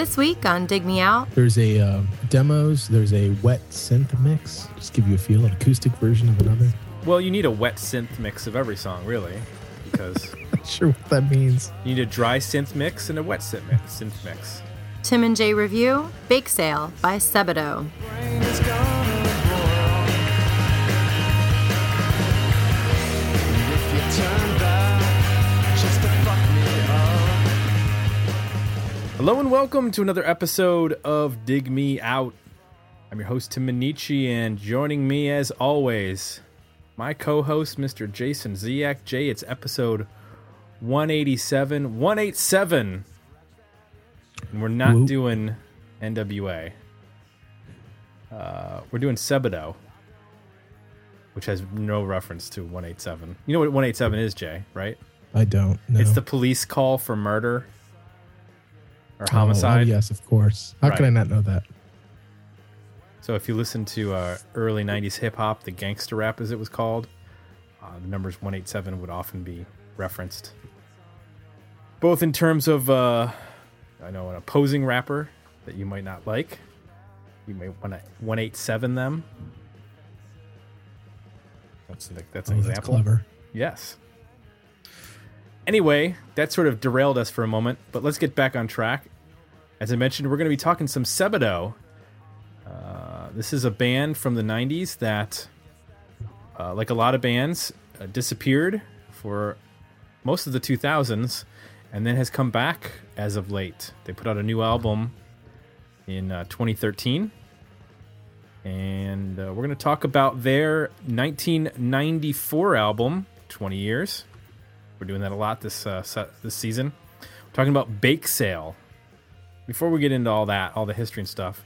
This week on Dig Me Out, There's a uh, demos. There's a wet synth mix. Just give you a feel, an acoustic version of another. Well, you need a wet synth mix of every song, really, because Not sure what that means. you need a dry synth mix and a wet synth mix. Synth mix. Tim and Jay review Bake Sale by Sebadoh. Hello and welcome to another episode of Dig Me Out. I'm your host Tim Minneci, and joining me as always, my co-host Mr. Jason Ziak. Jay, it's episode 187, 187, and we're not Whoop. doing NWA. Uh, we're doing Sebadoh, which has no reference to 187. You know what 187 is, Jay? Right? I don't know. It's the police call for murder or Oh, homicide. oh, yes, of course. How could I not know that? So if you listen to uh, early '90s hip hop, the gangster rap, as it was called, uh, the numbers 187 would often be referenced, both in terms of uh, I know an opposing rapper that you might not like. You may want to 187 them. That's like that's an Oh, that's example. clever. Yes. Anyway, that sort of derailed us for a moment, but let's get back on track. As I mentioned, we're going to be talking some Sebadoh. Uh, this is a band from the 90s that, uh, like a lot of bands, uh, disappeared for most of the 2000s and then has come back as of late. They put out a new album in uh, 2013 and uh, we're going to talk about their 1994 album 20 years we're doing that a lot this uh, this season we're talking about bake sale before we get into all that all the history and stuff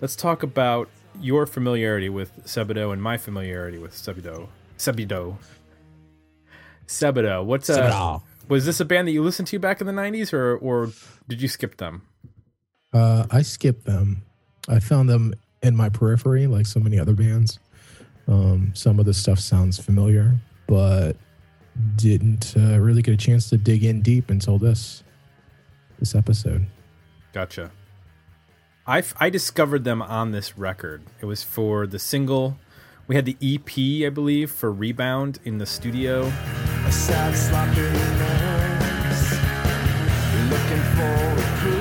let's talk about your familiarity with Sebadoh and my familiarity with Sebadoh Sebadoh Sebadoh what's uh, was this a band that you listened to back in the 90s or or did you skip them Uh, I skipped them. I found them in my periphery, like so many other bands. Um, some of the stuff sounds familiar, but didn't uh, really get a chance to dig in deep until this this episode. Gotcha. I, f- I discovered them on this record. It was for the single. We had the EP, I believe, for Rebound in the studio. A sad, sloppy mess, looking for approval, and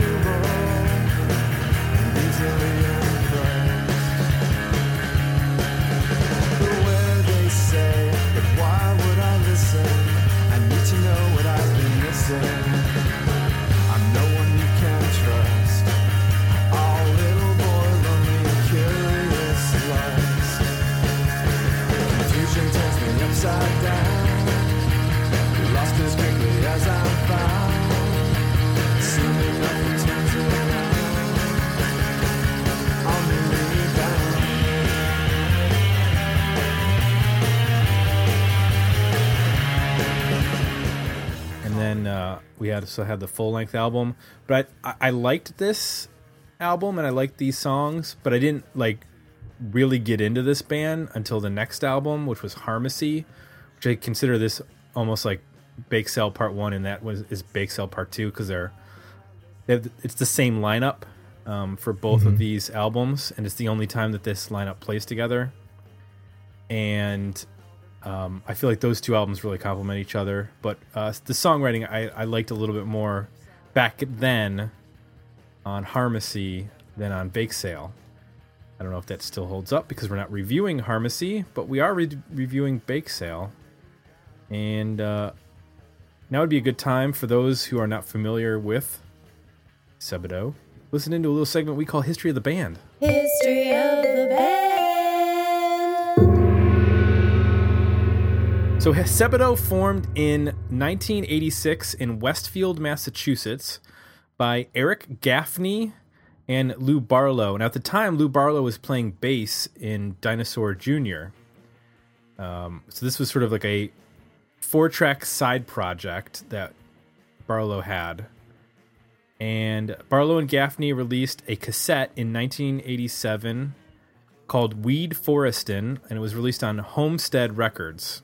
we had also had the full length album. But I, I liked this album and I liked these songs, but I didn't like really get into this band until the next album, which was Harmacy, which I consider this almost like Bake Sale Part One, and that was is Bake Sale Part Two because they're they have, it's the same lineup um, for both of these albums, and it's the only time that this lineup plays together. And um, I feel like those two albums really complement each other. But uh, the songwriting I, I liked a little bit more back then on Harmacy than on Bake Sale. I don't know if that still holds up because we're not reviewing Harmacy, but we are re- reviewing Bake Sale. And uh, now would be a good time for those who are not familiar with Sebadoh. Listen into a little segment we call History of the Band. History of the band. So Sebadoh formed in 1986 in Westfield, Massachusetts, by Eric Gaffney and Lou Barlow. And at the time, Lou Barlow was playing bass in Dinosaur Jr. Um, so this was sort of like a four-track side project that Barlow had. And Barlow and Gaffney released a cassette in 1987 called Weed Forestin, and it was released on Homestead Records.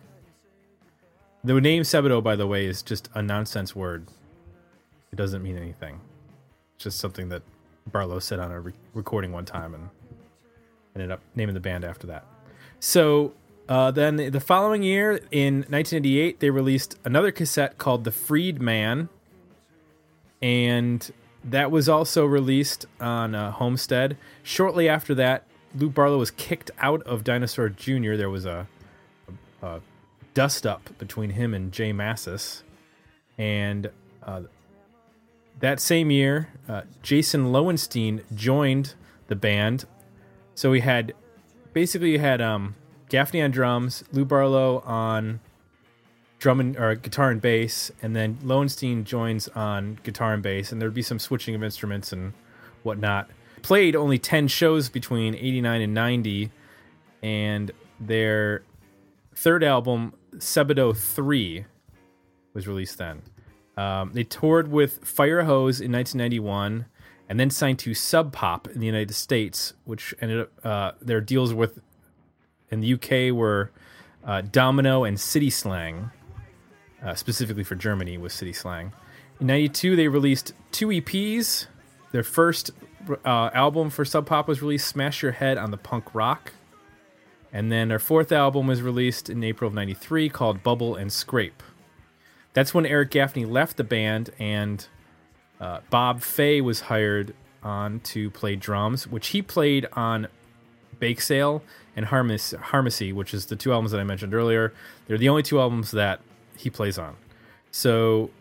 The name Sebadoh, by the way, is just a nonsense word. It doesn't mean anything. It's just something that Barlow said on a re- recording one time and ended up naming the band after that. So uh, then the following year, in 1988, they released another cassette called The Freed Man. And that was also released on uh, Homestead. Shortly after that, Lou Barlow was kicked out of Dinosaur Jr. There was a, a, a dust up between him and J Mascis. And uh, that same year, uh, Jason Lowenstein joined the band. So we had basically you had um, Gaffney on drums, Lou Barlow on drum and or guitar and bass, and then Lowenstein joins on guitar and bass, and there'd be some switching of instruments and whatnot. Played only ten shows between '89 and '90, and their third album, Sebadoh Three, was released then. Um, they toured with Fire Hose in 1991, and then signed to Sub Pop in the United States, which ended up uh, their deals with in the UK were uh, Domino and City Slang, uh, specifically for Germany was City Slang. In '92, they released two EPs. Their first uh, album for Sub Pop was released, "Smash Your Head on the Punk Rock," and then their fourth album was released in April of '93 called "Bubble and Scrape." That's when Eric Gaffney left the band and uh, Bob Fay was hired on to play drums, which he played on Bake Sale and Harmacy, which is the two albums that I mentioned earlier. They're the only two albums that he plays on. So,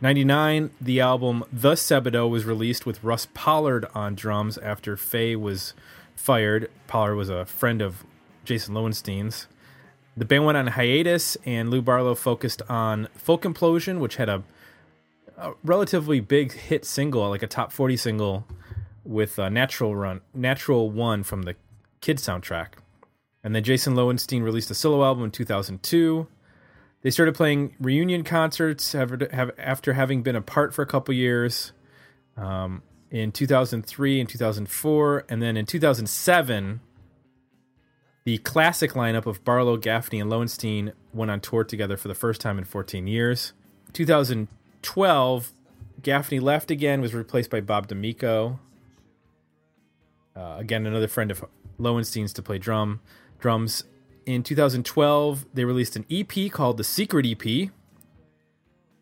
99, the album The Sebadoh was released with Russ Pollard on drums after Fay was fired. Pollard was a friend of Jason Lowenstein's. The band went on hiatus, and Lou Barlow focused on Folk Implosion, which had a, a relatively big hit single, like a top 40 single, with a Natural Run, Natural One from the Kid soundtrack. And then Jason Lowenstein released a solo album in 2002. They started playing reunion concerts after having been apart for a couple years um, in 2003 and 2004. And then in 2007, the classic lineup of Barlow, Gaffney, and Lowenstein went on tour together for the first time in 14 years. 2012, Gaffney left again, was replaced by Bob D'Amico. Uh, again, another friend of Lowenstein's to play drum drums. In 2012, they released an EP called The Secret EP.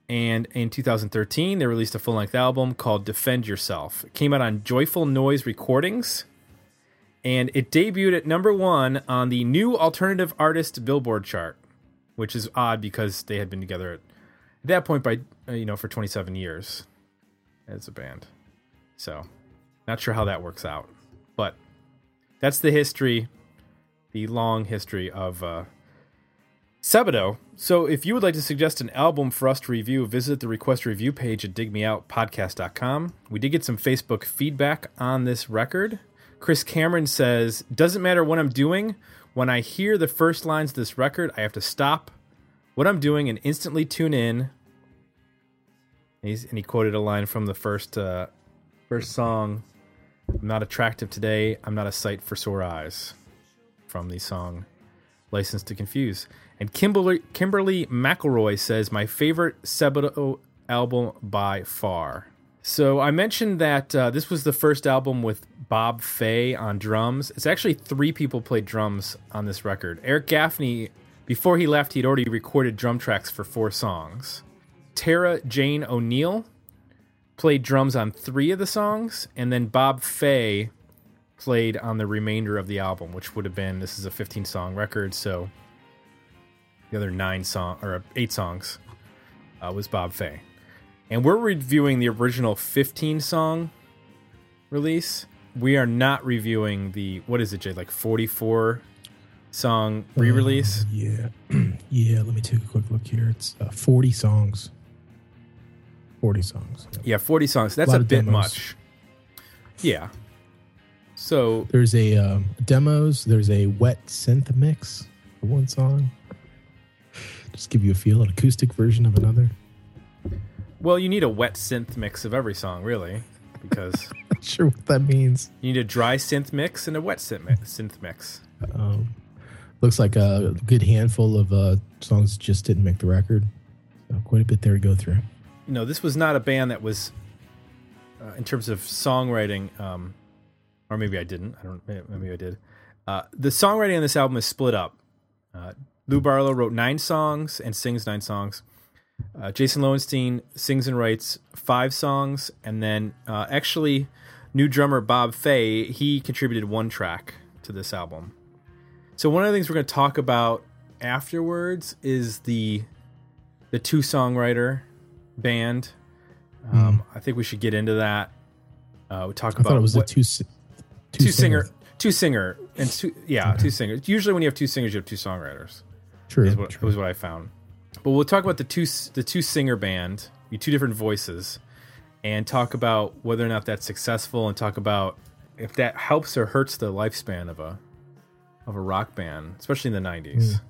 And in 2013, they released a full length album called Defend Yourself. It came out on Joyful Noise Recordings. And it debuted at number one on the new alternative artist Billboard chart, which is odd because they had been together at, at that point by uh, you know for 27 years as a band. So, not sure how that works out, but that's the history the long history of uh, Sebadoh. So, if you would like to suggest an album for us to review, visit the request review page at digmeoutpodcast.com. We did get some Facebook feedback on this record. Chris Cameron says, Doesn't matter what I'm doing. When I hear the first lines of this record, I have to stop what I'm doing and instantly tune in. He's, and he quoted a line from the first uh, first song. I'm not attractive today. I'm not a sight for sore eyes from the song License to Confuse. And Kimberly, Kimberly McElroy says, My favorite Sebadoh album by far. So I mentioned that uh, this was the first album with Bob Fay on drums. It's actually three people played drums on this record. Eric Gaffney, before he left, he'd already recorded drum tracks for four songs. Tara Jane O'Neill played drums on three of the songs, and then Bob Fay played on the remainder of the album, which would have been this is a 15 song record, so the other nine song or eight songs uh, was Bob Fay, and we're reviewing the original 15 song release. We are not reviewing the what is it, Jay? Like 44 song re-release. Uh, yeah, yeah. Let me take a quick look here. It's uh, 40 songs. 40 songs. Yep. Yeah, 40 songs. That's Lot a bit demos. much. Yeah. So There's a um, demos. There's a wet synth mix for one song. Just give you a feel, an acoustic version of another. Well, you need a wet synth mix of every song, really, because Not sure what that means. you need a dry synth mix and a wet synth mix. Synth mix. Um, looks like a good handful of uh, songs just didn't make the record. So quite a bit there to go through. You know, this was not a band that was uh, in terms of songwriting, um, or maybe I didn't. I don't. may- Maybe I did. Uh, the songwriting on this album is split up. Uh, Lou Barlow wrote nine songs and sings nine songs. Uh, Jason Lowenstein sings and writes five songs, and then uh, actually, new drummer Bob Fay he contributed one track to this album. So one of the things we're going to talk about afterwards is the the two songwriter band. Um, I think we should get into that. Uh, we talk I about thought it was what- the two si- two singer, two singer, and two yeah, two singers. Usually, when you have two singers, you have two songwriters. True. Is what true. was what I found. But we'll talk about the two the two singer band, the two different voices, and talk about whether or not that's successful, and talk about if that helps or hurts the lifespan of a of a rock band, especially in the '90s.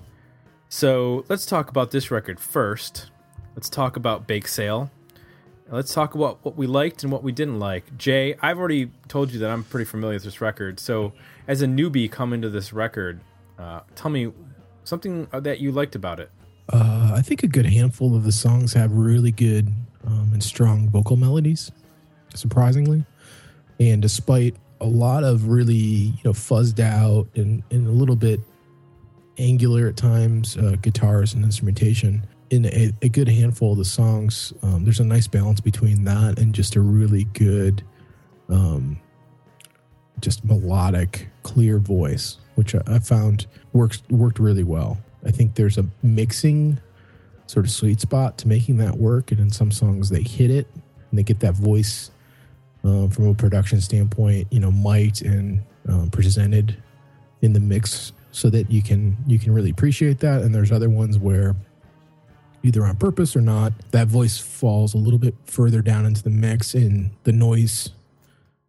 So let's talk about this record first. Let's talk about Bake Sale. Let's talk about what we liked and what we didn't like. Jay, I've already told you that I'm pretty familiar with this record. So, as a newbie coming to this record, uh, tell me something that you liked about it. Uh, I think a good handful of the songs have really good um, and strong vocal melodies, surprisingly. And despite a lot of really, you know, fuzzed out and, and a little bit angular at times uh, guitars and instrumentation, in a, a good handful of the songs, um, there's a nice balance between that and just a really good, um, just melodic, clear voice, which I, I found works worked really well. I think there's a mixing sort of sweet spot to making that work, and in some songs they hit it and they get that voice um, from a production standpoint, you know, might and um, presented in the mix so that you can you can really appreciate that. And there's other ones where either on purpose or not, that voice falls a little bit further down into the mix and the noise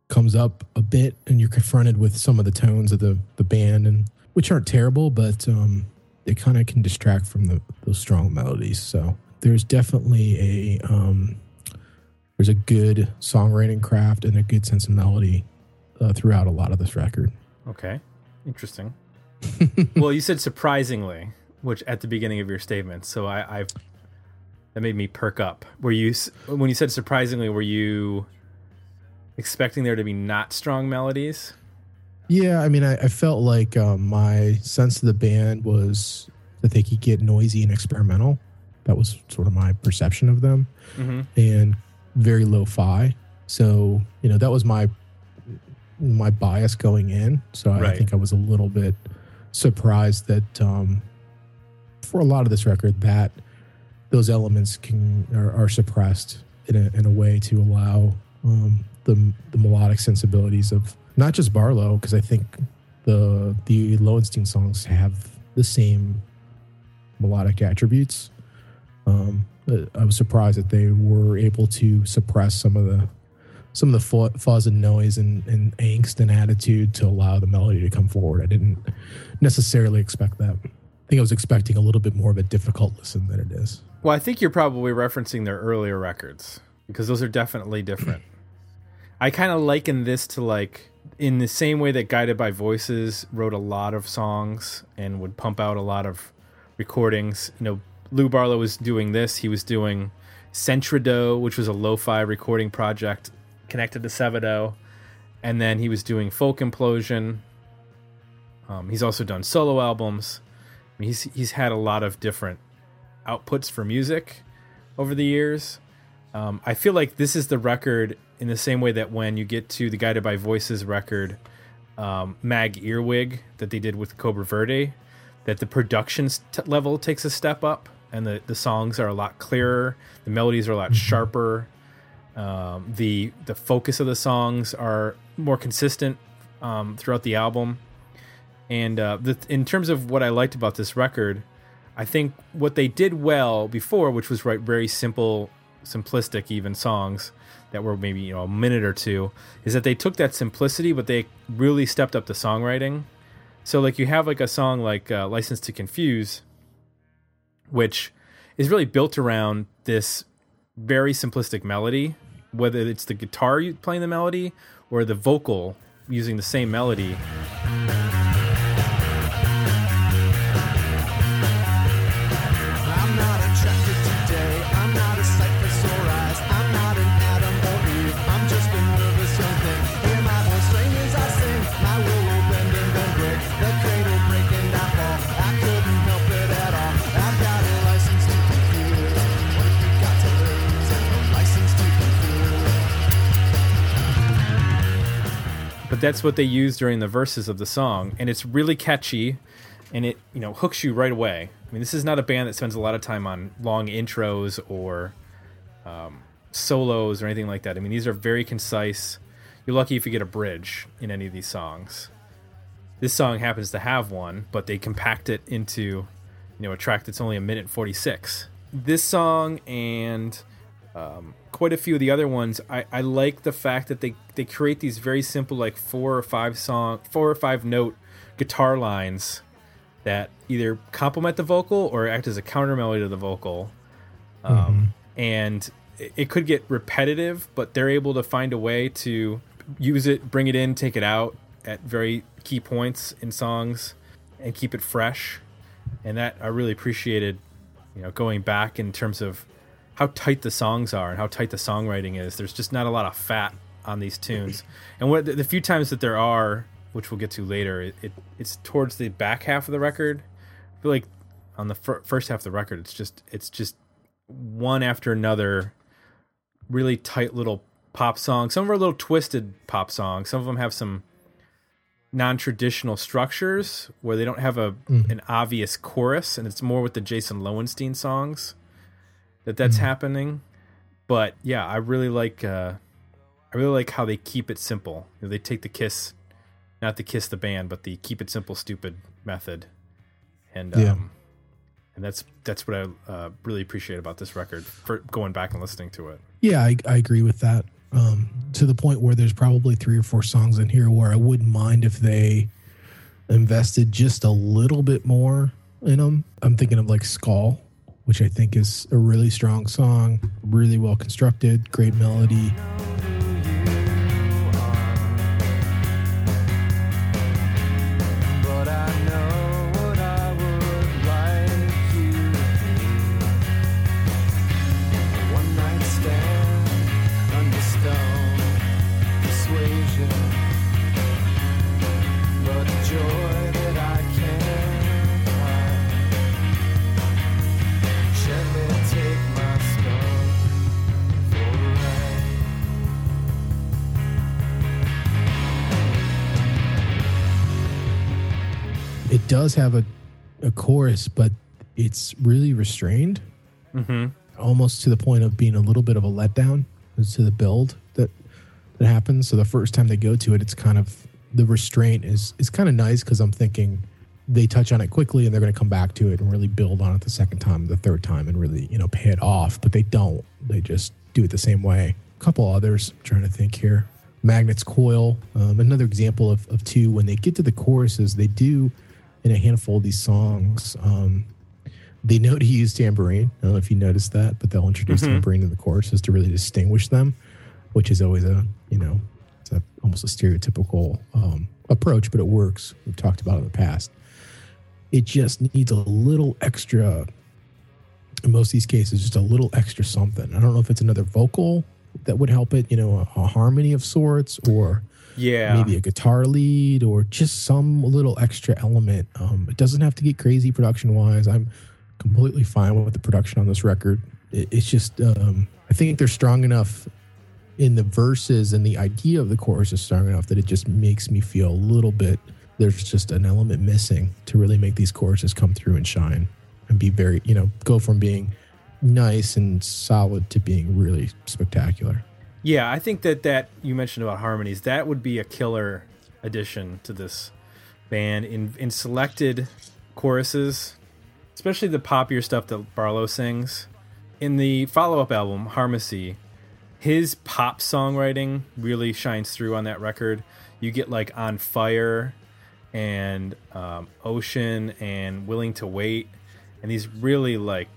comes up a bit and you're confronted with some of the tones of the the band and which aren't terrible, but um they kind of can distract from the strong melodies. So there's definitely a um there's a good songwriting craft and a good sense of melody uh, throughout a lot of this record. Okay, interesting. well, you said surprisingly, which at the beginning of your statement, so I, I've that made me perk up. Were you when you said surprisingly? Were you expecting there to be not strong melodies? Yeah, I mean, I, I felt like um, my sense of the band was that they could get noisy and experimental. That was sort of my perception of them, Mm-hmm. and very lo-fi. So you know, that was my my bias going in. So I Right. think I was a little bit surprised that um, for a lot of this record, that those elements can are, are suppressed in a in a way to allow um, the the melodic sensibilities of not just Barlow, because I think the the Lowenstein songs have the same melodic attributes. Um, I was surprised that they were able to suppress some of the some of the fu- fuzz and noise and, and angst and attitude to allow the melody to come forward. I didn't necessarily expect that. I think I was expecting a little bit more of a difficult listen than it is. Well, I think you're probably referencing their earlier records because those are definitely different. I kind of liken this to like in the same way that Guided by Voices wrote a lot of songs and would pump out a lot of recordings. You know, Lou Barlow was doing this. He was doing Sentridoh, which was a lo-fi recording project connected to Sebadoh, and then he was doing Folk Implosion. Um, he's also done solo albums. I mean, he's he's had a lot of different outputs for music over the years. Um, I feel like this is the record in the same way that when you get to the Guided by Voices record, um, Mag Earwig that they did with Cobra Verde, that the production level takes a step up and the, the songs are a lot clearer, the melodies are a lot sharper, um, the the focus of the songs are more consistent um, throughout the album. And uh, the, in terms of what I liked about this record, I think what they did well before, which was write very simple, simplistic even songs that were maybe you know a minute or two, is that they took that simplicity, but they really stepped up the songwriting. So like you have like a song like uh, "License to Confuse," which is really built around this very simplistic melody, whether it's the guitar playing the melody or the vocal using the same melody. But that's what they use during the verses of the song, and it's really catchy, and it you know hooks you right away. I mean, this is not a band that spends a lot of time on long intros or um, solos or anything like that. I mean, these are very concise. You're lucky if you get a bridge in any of these songs. This song happens to have one, but they compact it into, you know, a track that's only a minute 46. This song and um, quite a few of the other ones, I, I like the fact that they, they create these very simple, like four or five song, four or five note guitar lines that either complement the vocal or act as a counter melody to the vocal. Um, And it, it could get repetitive, but they're able to find a way to use it, bring it in, take it out at very key points in songs, and keep it fresh. And that I really appreciated, you know, going back in terms of how tight the songs are and how tight the songwriting is. There's just not a lot of fat on these tunes, and what the, the few times that there are, which we'll get to later, it, it it's towards the back half of the record. I feel like on the fir- first half of the record, it's just it's just one after another, really tight little pop songs. Some of them are a little twisted pop songs. Some of them have some non-traditional structures where they don't have a mm. an obvious chorus, and it's more with the Jason Lowenstein songs that that's happening. But yeah, I really like uh, I really like how they keep it simple. You know, they take the kiss, not the kiss the band, but the keep it simple, stupid method, and Yeah. um, and that's that's what I uh, really appreciate about this record for going back and listening to it. Yeah, I, I agree with that. Um, to the point where there's probably three or four songs in here where I wouldn't mind if they invested just a little bit more in them. I'm thinking of like Skull, which I think is a really strong song, really well constructed, great melody. Does have a, a chorus, but it's really restrained, Mm-hmm. almost to the point of being a little bit of a letdown as to the build that that happens. So the first time they go to it, it's kind of the restraint is is kind of nice because I'm thinking they touch on it quickly and they're going to come back to it and really build on it the second time, the third time, and really you know pay it off. But they don't. They just do it the same way. A couple others. I'm trying to think here. Magnets Coil, um, another example of, of two. When they get to the choruses, they do in a handful of these songs. Um, they know to use tambourine. I don't know if you noticed that, but they'll introduce tambourine in the choruses to really distinguish them, which is always a you know it's a, almost a stereotypical um, approach, but it works. We've talked about it in the past. It just needs a little extra. In most of these cases, just a little extra something. I don't know if it's another vocal that would help it, you know, a, a harmony of sorts, or Yeah, maybe a guitar lead or just some little extra element. Um, it doesn't have to get crazy production wise. I'm completely fine with the production on this record. It, it's just, um, I think they're strong enough in the verses and the idea of the chorus is strong enough that it just makes me feel a little bit. There's just an element missing to really make these choruses come through and shine and be very, you know, go from being nice and solid to being really spectacular. Yeah, I think that that you mentioned about harmonies, that would be a killer addition to this band in in selected choruses, especially the poppier stuff that Barlow sings. In the follow-up album, Harmacy, his pop songwriting really shines through on that record. You get like On Fire and um, Ocean and Willing to Wait and these really like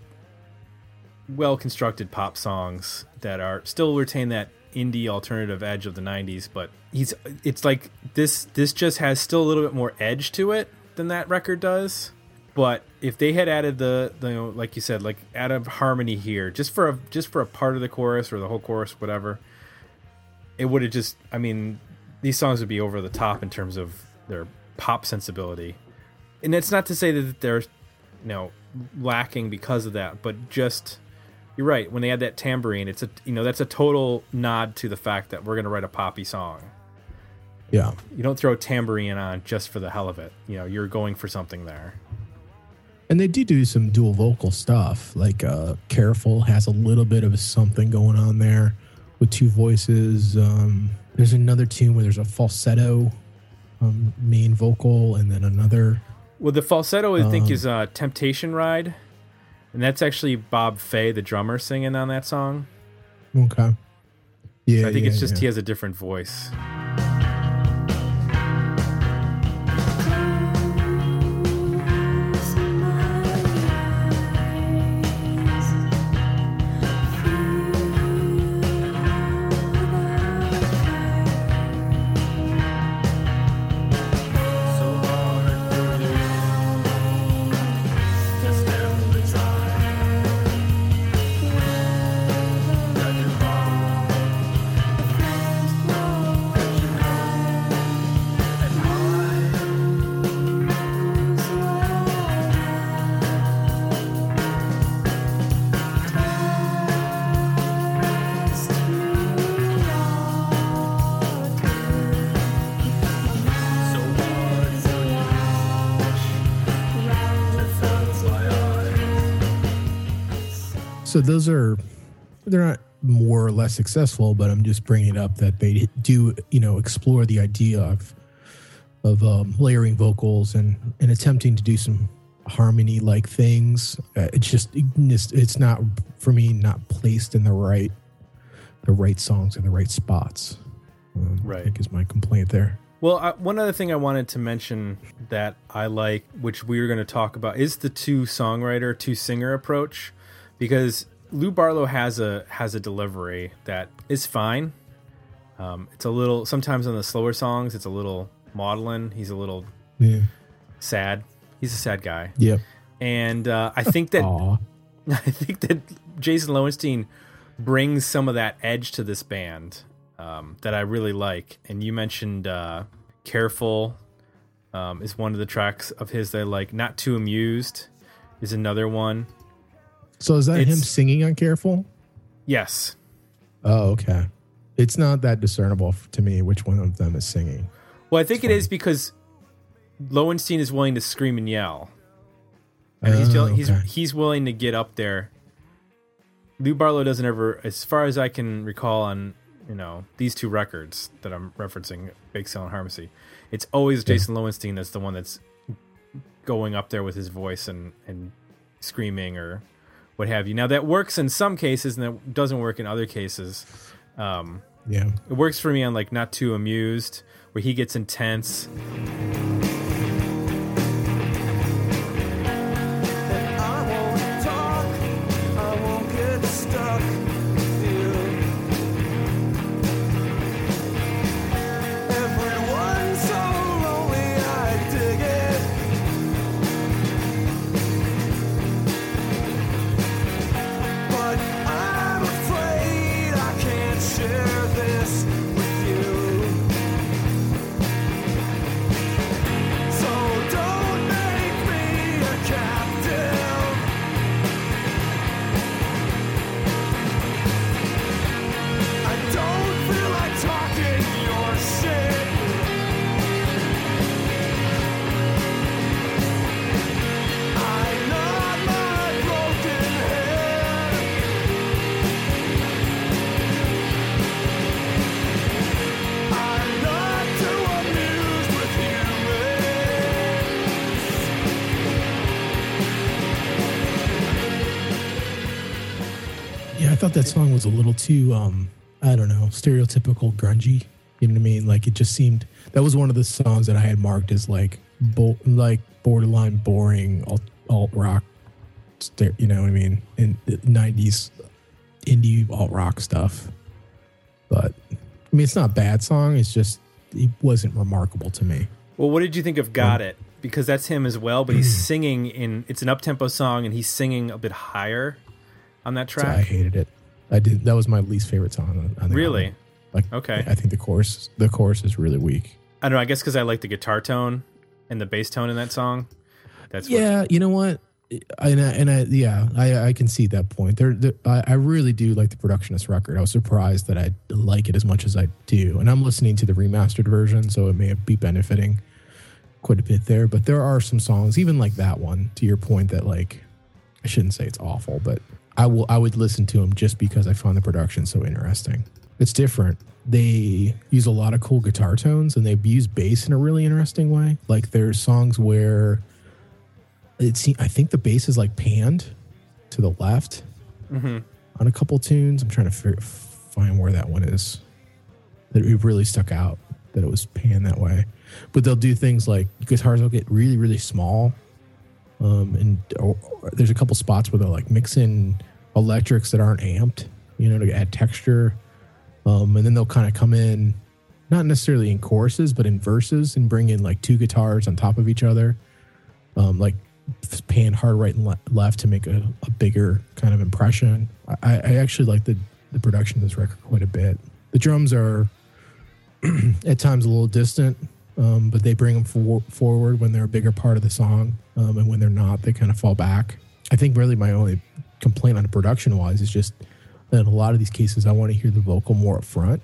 well constructed pop songs that are still retain that indie alternative edge of the 90s but he's it's like this this just has still a little bit more edge to it than that record does. But if they had added the, the you know, like you said like add a harmony here just for a just for a part of the chorus or the whole chorus whatever it would have just i mean these songs would be over the top in terms of their pop sensibility. And it's not to say that they're you know lacking because of that but just you're right when they add that tambourine it's a you know that's a total nod to the fact that we're going to write a poppy song Yeah. You don't throw a tambourine on just for the hell of it. You know, you're going for something there. And they do do some dual vocal stuff. Like uh, Careful has a little bit of something going on there with two voices. Um, there's another tune where there's a falsetto um, main vocal and then another. Well, the falsetto I think Um, is uh, "Temptation Ride," and that's actually Bob Fay, the drummer, singing on that song. Okay. Yeah. So I think yeah, it's just yeah. he has a different voice. So those are they're not more or less successful, but I'm just bringing it up that they do you know explore the idea of of um, layering vocals and and attempting to do some harmony like things. Uh, it's just it's, not for me not placed in the right the right songs in the right spots. Um, I Right. think is my complaint there. Well, uh, one other thing I wanted to mention that I like, which we are going to talk about, is the two songwriter, two singer approach, because Lou Barlow has a has a delivery that is fine. Um, it's a little sometimes on the slower songs, it's a little maudlin. He's a little Yeah. sad. He's a sad guy, Yep. and uh, I think that I think that Jason Lowenstein brings some of that edge to this band um, that I really like. And you mentioned uh, "Careful" um, is one of the tracks of his that I like. "Not Too Amused" is another one. So is that him singing on "Careful"? Yes, Oh, okay. It's not that discernible to me which one of them is singing. well, I think it is because Lowenstein is willing to scream and yell, and he's Oh, he's okay. he's willing to get up there. Lou Barlow doesn't ever, as far as I can recall, on you know these two records that I'm referencing, Bake Sale and Harmacy. It's always Jason Lowenstein that's the one that's going up there with his voice and and screaming or what have you. Now that works in some cases, and that doesn't work in other cases. Um, Yeah. it works for me on like not too amused, where he gets intense. Was a little too, um, I don't know, stereotypical grungy. You know what I mean? Like it just seemed that was one of the songs that I had marked as like, bo- like borderline boring alt, alt rock. You know what I mean? In the '90s indie alt rock stuff. But I mean, it's not a bad song. It's just it wasn't remarkable to me. Well, what did you think of "Got It"? Because that's him as well, but he's singing in. It's an up tempo song, and he's singing a bit higher on that So I hated it. I did. That was my least favorite song. On, on Really? album. Like, Okay. I think the chorus, the chorus is really weak. I don't know. I guess because I like the guitar tone and the bass tone in that song. That's what, Yeah, you know what? and I, and I yeah I I can see that point. There, there I, I really do like the productionist record. I was surprised that I like it as much as I do, and I'm listening to the remastered version, so it may be benefiting quite a bit there. But there are some songs, even like that one, to your point, that like I shouldn't say it's awful, but I will I would listen to them just because I find the production so interesting. It's different. They use a lot of cool guitar tones and they use bass in a really interesting way. Like there's songs where it's I think the bass is like panned to the left mm-hmm. on a couple tunes. I'm trying to fi- find where that one is. That it really stuck out that it was panned that way. But they'll do things like guitars will get really really small um, and or there's a couple spots where they'll like mix in electrics that aren't amped, you know, to add texture. Um, and then they'll kind of come in, not necessarily in choruses, but in verses and bring in like two guitars on top of each other, um, like pan hard right and le- left to make a, a bigger kind of impression. I, I actually like the, the production of this record quite a bit. The drums are at times a little distant, um, but they bring them for, forward when they're a bigger part of the song, um, and when they're not, they kind of fall back. I think really my only complaint on production wise is just that in a lot of these cases, I want to hear the vocal more up front,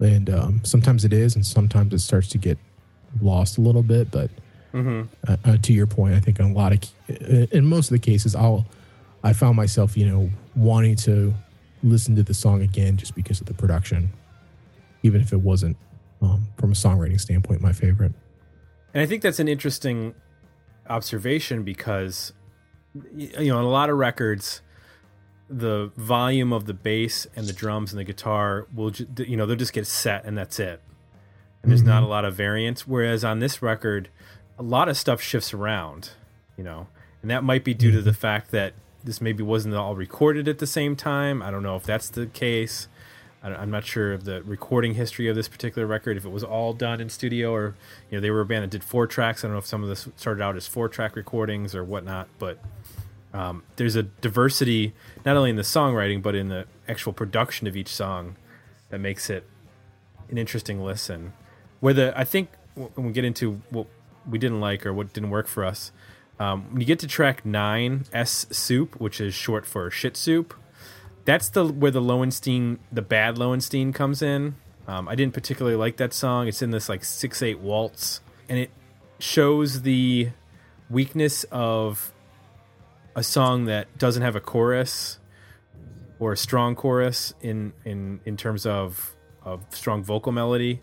and um, sometimes it is, and sometimes it starts to get lost a little bit. But uh, uh, to your point, I think in a lot of in most of the cases, I'll I found myself you know wanting to listen to the song again just because of the production, even if it wasn't um, from a songwriting standpoint my favorite. And I think that's an interesting observation because you know, on a lot of records the volume of the bass and the drums and the guitar will ju- you know, they'll just get set and that's it. And there's not a lot of variance whereas on this record a lot of stuff shifts around, you know. And that might be due to the fact that this maybe wasn't all recorded at the same time. I don't know if that's the case. I'm not sure of the recording history of this particular record. If it was all done in studio, or you know, they were a band that did four tracks. I don't know if some of this started out as four track recordings or whatnot. But um, there's a diversity not only in the songwriting but in the actual production of each song that makes it an interesting listen. Where the I think when we get into what we didn't like or what didn't work for us, um, when you get to track nine, S Soup, which is short for shit soup, that's the where the Lowenstein, the bad Lowenstein, comes in. Um, I didn't particularly like that song. It's in this like six eight waltz, and it shows the weakness of a song that doesn't have a chorus or a strong chorus in in in terms of of strong vocal melody.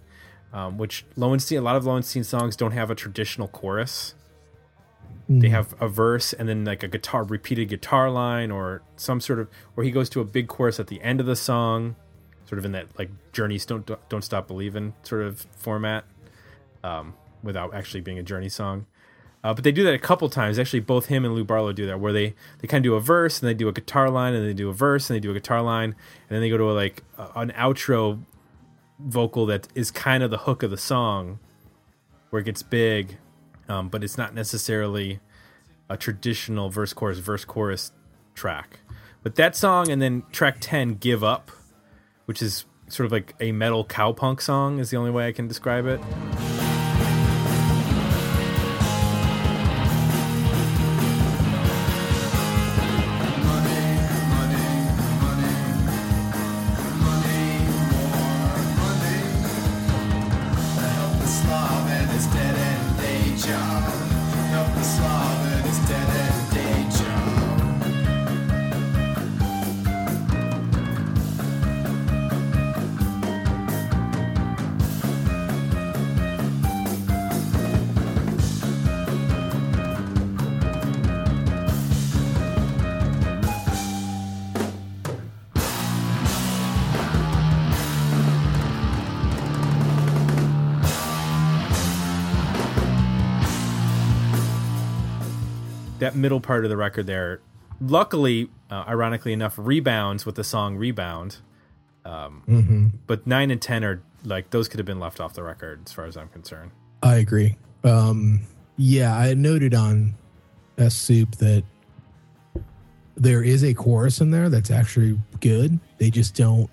Um, which Lowenstein, a lot of Lowenstein songs don't have a traditional chorus they have a verse and then like a guitar repeated guitar line or some sort of where he goes to a big chorus at the end of the song sort of in that like journeys don't don't stop believing sort of format um, without actually being a journey song. Uh, but they do that a couple times. Actually both him and lou barlow do that where they they kind of do a verse and they do a guitar line and they do a verse and they do a guitar line and then they go to a, like a, an outro vocal that is kind of the hook of the song where it gets big um, but it's not necessarily a traditional verse chorus verse chorus track. But that song and then track 10 Give Up, which is sort of like a metal cowpunk song is the only way I can describe it. Part of the record there, luckily, uh, ironically enough, rebounds with the song Rebound. Um, But 9 and 10 are like, those could have been left off the record as far as I'm concerned. I agree. Um, yeah, I noted on S Soup that there is a chorus in there that's actually good. They just don't,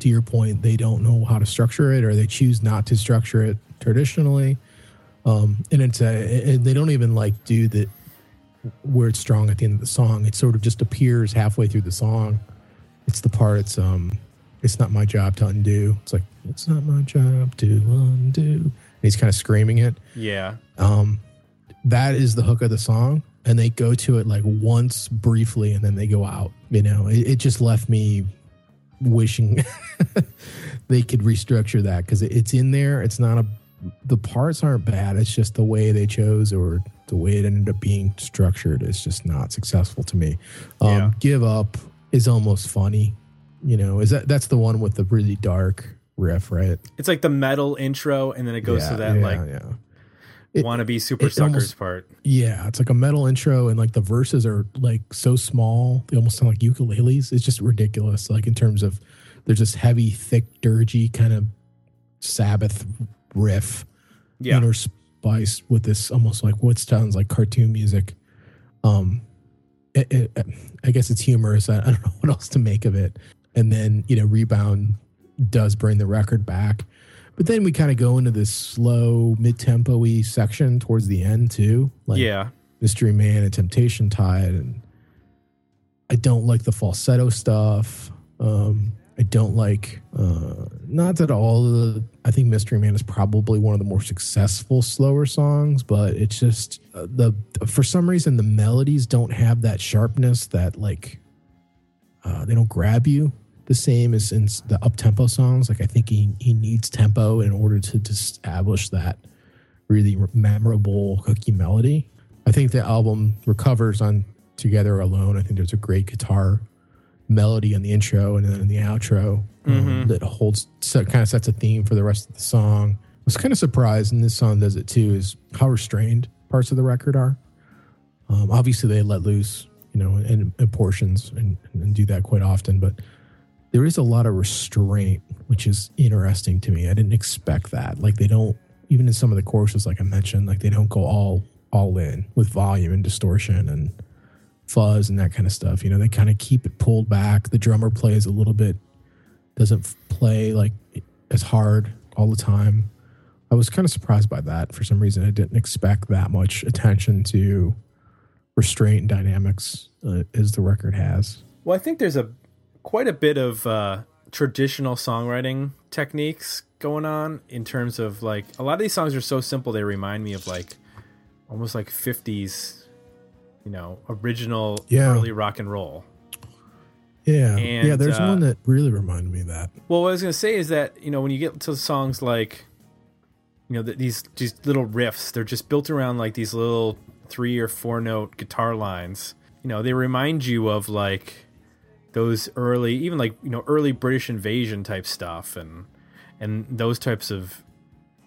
to your point, they don't know how to structure it or they choose not to structure it traditionally. Um, and it's a, and they don't even like do the where it's strong at the end of the song. It sort of just appears halfway through the song. It's the part. It's um, it's not my job to undo. It's like it's not my job to undo. And he's kind of screaming it. Yeah. Um, that is the hook of the song, and they go to it like once briefly, and then they go out. You know, it, it just left me wishing they could restructure that because it, it's in there. It's not a the parts aren't bad. It's just the way they chose or the way it ended up being structured is just not successful to me. Um, Yeah. Give up is almost funny. You know, is that that's the one with the really dark riff, right? It's like the metal intro, and then it goes to that like yeah. Wannabe Supersuckers almost- part. Yeah, it's like a metal intro, and like the verses are like so small, they almost sound like ukuleles. It's just ridiculous. Like in terms of, there's this heavy, thick, dirgy kind of Sabbath riff, Yeah. interspiced with this almost like what sounds like cartoon music. Um, it, it, I guess it's humorous. I, I don't know what else to make of it. And then you know, rebound does bring the record back. But then we kind of go into this slow, mid-tempo y section towards the end too. Like yeah. Mystery Man and Temptation Tide, and I don't like the falsetto stuff. Um, I don't like uh, not that all the. I think Mystery Man is probably one of the more successful slower songs, but it's just uh, the for some reason the melodies don't have that sharpness that like uh, they don't grab you the same as in the up tempo songs. Like I think he he needs tempo in order to, to establish that really memorable hooky melody. I think the album recovers on Together Alone. I think there's a great guitar melody on the intro and then in the outro um, that holds set, kind of sets a theme for the rest of the song. I was kind of surprised, and this song does it too, is how restrained parts of the record are. Um, obviously, they let loose, you know, in, in portions and, and do that quite often, but there is a lot of restraint, which is interesting to me. I didn't expect that. Like they don't even in some of the choruses, like I mentioned, like they don't go all all in with volume and distortion and fuzz and that kind of stuff. You know, they kind of keep it pulled back. The drummer plays a little bit, doesn't play like as hard all the time. I was kind of surprised by that for some reason. I didn't expect that much attention to restraint and dynamics uh, as the record has. Well, I think there's a quite a bit of uh, traditional songwriting techniques going on in terms of like a lot of these songs are so simple they remind me of like almost like 50s, you know, original Yeah. early rock and roll. Yeah, And, yeah. There's uh, one that really reminded me of that. Well, what I was gonna say is that you know when you get to songs like, you know, th- these these little riffs, they're just built around like these little three or four note guitar lines. You know, they remind you of like those early, even like you know, early British invasion type stuff, and and those types of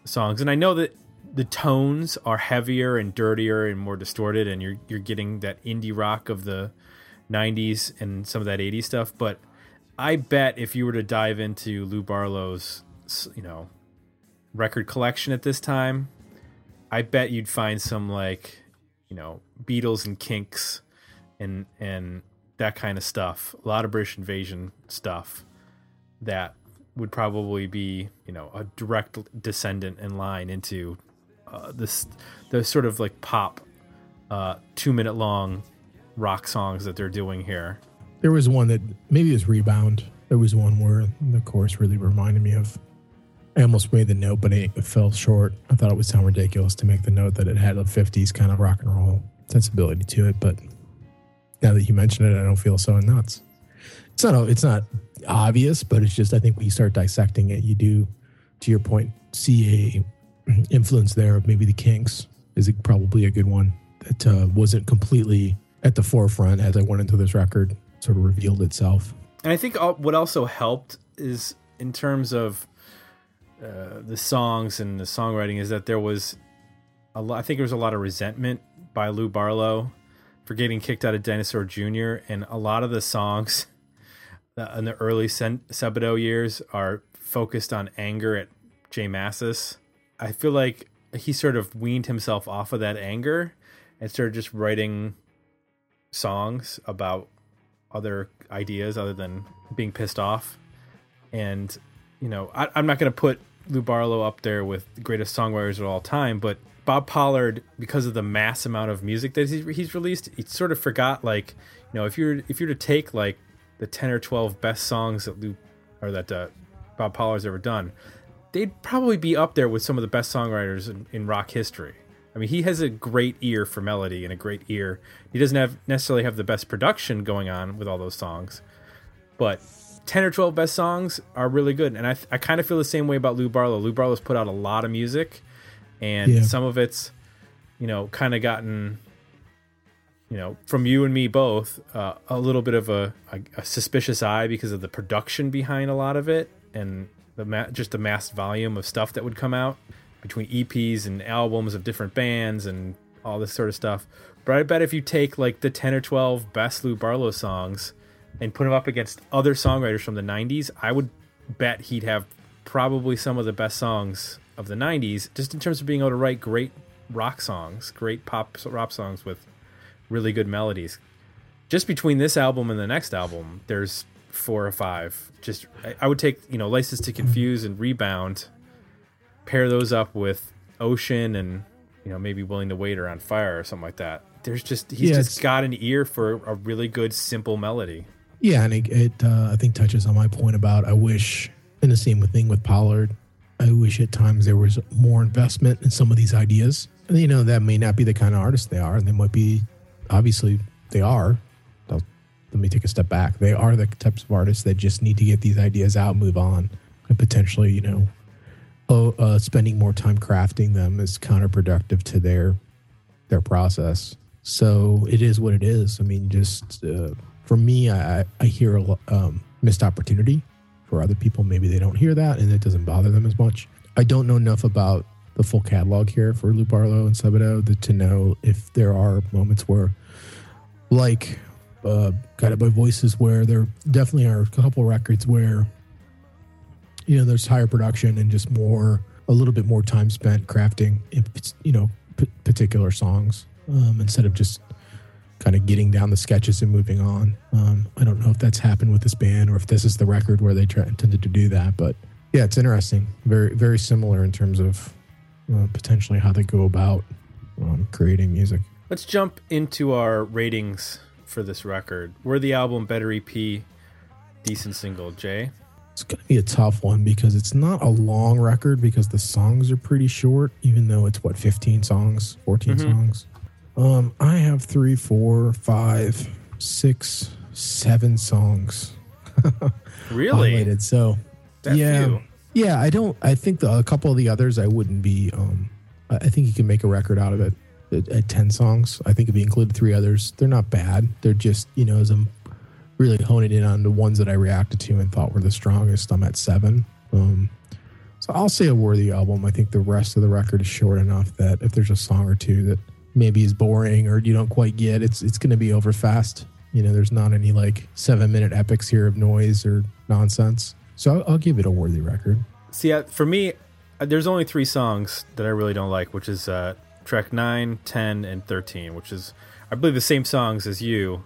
songs. And I know that the tones are heavier and dirtier and more distorted, and you're you're getting that indie rock of the '90s and some of that '80s stuff, but I bet if you were to dive into Lou Barlow's, you know, record collection at this time, I bet you'd find some like, you know, Beatles and Kinks, and and that kind of stuff. A lot of British Invasion stuff that would probably be, you know, a direct descendant in line into uh, this the sort of like pop, uh, two minute long rock songs that they're doing here. There was one that maybe it was Rebound. There was one where the chorus really reminded me of. I almost made the note, but it fell short. I thought it would sound ridiculous to make the note that it had a 50s kind of rock and roll sensibility to it. But now that you mention it, I don't feel so nuts. It's not, it's not obvious, but it's just, I think when you start dissecting it, you do, to your point, see a influence there of maybe the Kinks is probably a good one that uh, wasn't completely at the forefront as I went into this record, sort of revealed itself. And I think what also helped is in terms of uh, the songs and the songwriting is that there was a lot. I think there was a lot of resentment by Lou Barlow for getting kicked out of Dinosaur Jr. And a lot of the songs in the early Sen- Sebadoh years are focused on anger at J Mascis. I feel like he sort of weaned himself off of that anger and started just writing songs about other ideas other than being pissed off. And, you know, I, I'm not going to put Lou Barlow up there with the greatest songwriters of all time, but Bob Pollard, because of the mass amount of music that he's, he's released, he sort of forgot like you know if you're if you're to take like the ten or twelve best songs that Lou or that uh, Bob Pollard's ever done, they'd probably be up there with some of the best songwriters in, in rock history. I mean, he has a great ear for melody and a great ear. He doesn't have necessarily have the best production going on with all those songs, but 10 or 12 best songs are really good. And I, I kind of feel the same way about Lou Barlow. Lou Barlow's put out a lot of music, and Yeah. some of it's, you know, kind of gotten, you know, from you and me both, uh, a little bit of a, a, a suspicious eye because of the production behind a lot of it and the ma- just the mass volume of stuff that would come out between EPs and albums of different bands and all this sort of stuff. But I bet if you take like the 10 or 12 best Lou Barlow songs and put them up against other songwriters from the 90s, I would bet he'd have probably some of the best songs of the 90s just in terms of being able to write great rock songs, great pop rock songs with really good melodies. Just between this album and the next album, there's four or five. Just I, I would take, you know, License to Confuse and Rebound pair those up with Ocean and you know maybe Willing to Wait or On Fire or something like that. There's just he's Yeah, just got an ear for a really good simple melody. Yeah, and it, it uh, I think touches on my point about I wish, and the same thing with Pollard. I wish at times there was more investment in some of these ideas. And, you know, that may not be the kind of artist they are, and they might be. Obviously, they are. Let me take a step back. They are the types of artists that just need to get these ideas out, move on, and potentially, you know, oh, uh, spending more time crafting them is counterproductive to their their process. So it is what it is. I mean, just uh, for me, I, I- hear a um, missed opportunity. For other people, maybe they don't hear that, and it doesn't bother them as much. I don't know enough about the full catalog here for Lou Barlow and Sebadoh that to know if there are moments where, like, uh, Guided by Voices, where there definitely are a couple records where you know there's higher production and just more a little bit more time spent crafting you know p- particular songs um, instead of just kind of getting down the sketches and moving on. Um, i don't know if that's happened with this band or if this is the record where they intended to do that but yeah it's interesting. Very very similar in terms of uh, potentially how they go about um, creating music. Let's jump into our ratings for this record. We're the album Better EP, decent single. Jay, It's going to be a tough one because it's not a long record because the songs are pretty short, even though it's what, 15 songs, 14 Mhm. songs. Um, I have three, four, five, six, seven songs really? So, That yeah. few? yeah, I don't, I think the, a couple of the others I wouldn't be, um, I think you can make a record out of it at, at 10 songs. I think if you include three others, they're not bad. They're just, you know, as I'm really honing in on the ones that I reacted to and thought were the strongest, I'm at seven. Um, so I'll say a worthy album. I think the rest of the record is short enough that if there's a song or two that maybe is boring or you don't quite get, it's it's going to be over fast. You know, there's not any like seven minute epics here of noise or nonsense. So I'll, I'll give it a worthy record. See, uh, for me, uh, there's only three songs that I really don't like, which is uh, track 9, 10, and 13, which is, I believe, the same songs as you.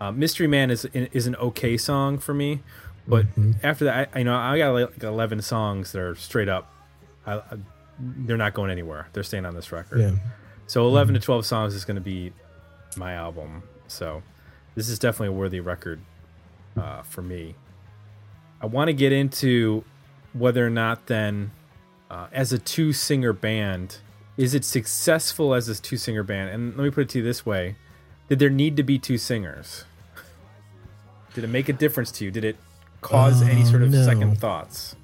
Uh, Mystery Man is is an okay song for me, but after that, I, you know, I got like 11 songs that are straight up. I, I, they're not going anywhere. They're staying on this record. Yeah. So 11 to 12 songs is going to be my album. So this is definitely a worthy record uh, for me. I want to get into whether or not then, uh, as a two singer band, is it successful as a two singer band? And let me put it to you this way: Did there need to be two singers? Did it make a difference to you? Did it cause any sort of Uh, no. second thoughts?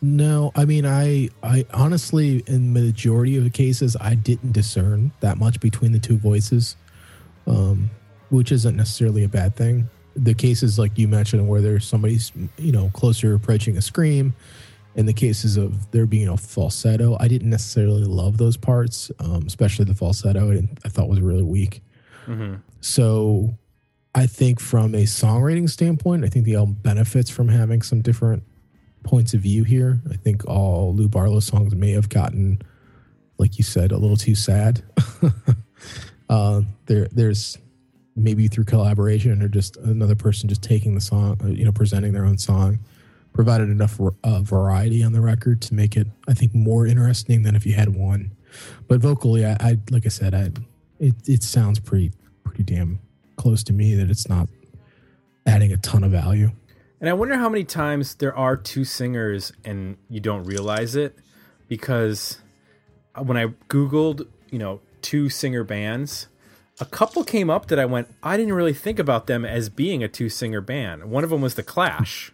No, I mean, I, I honestly, in the majority of the cases, I didn't discern that much between the two voices, um, which isn't necessarily a bad thing. The cases like you mentioned, where there's somebody's, you know, closer approaching a scream, in the cases of there being a falsetto, I didn't necessarily love those parts, um, especially the falsetto. I, I thought was really weak. So, I think from a songwriting standpoint, I think the album benefits from having some different points of view here. I think all Lou Barlow songs may have gotten, like you said, a little too sad. uh, there, there's maybe through collaboration or just another person just taking the song, uh, you know, presenting their own song, provided enough uh, variety on the record to make it, I think, more interesting than if you had one But vocally, I, I like I said, I it it sounds pretty pretty damn close to me that it's not adding a ton of value. And I wonder how many times there are two singers and you don't realize it because when I Googled, you know, two singer bands, a couple came up that I went, I didn't really think about them as being a two singer band. One of them was The Clash,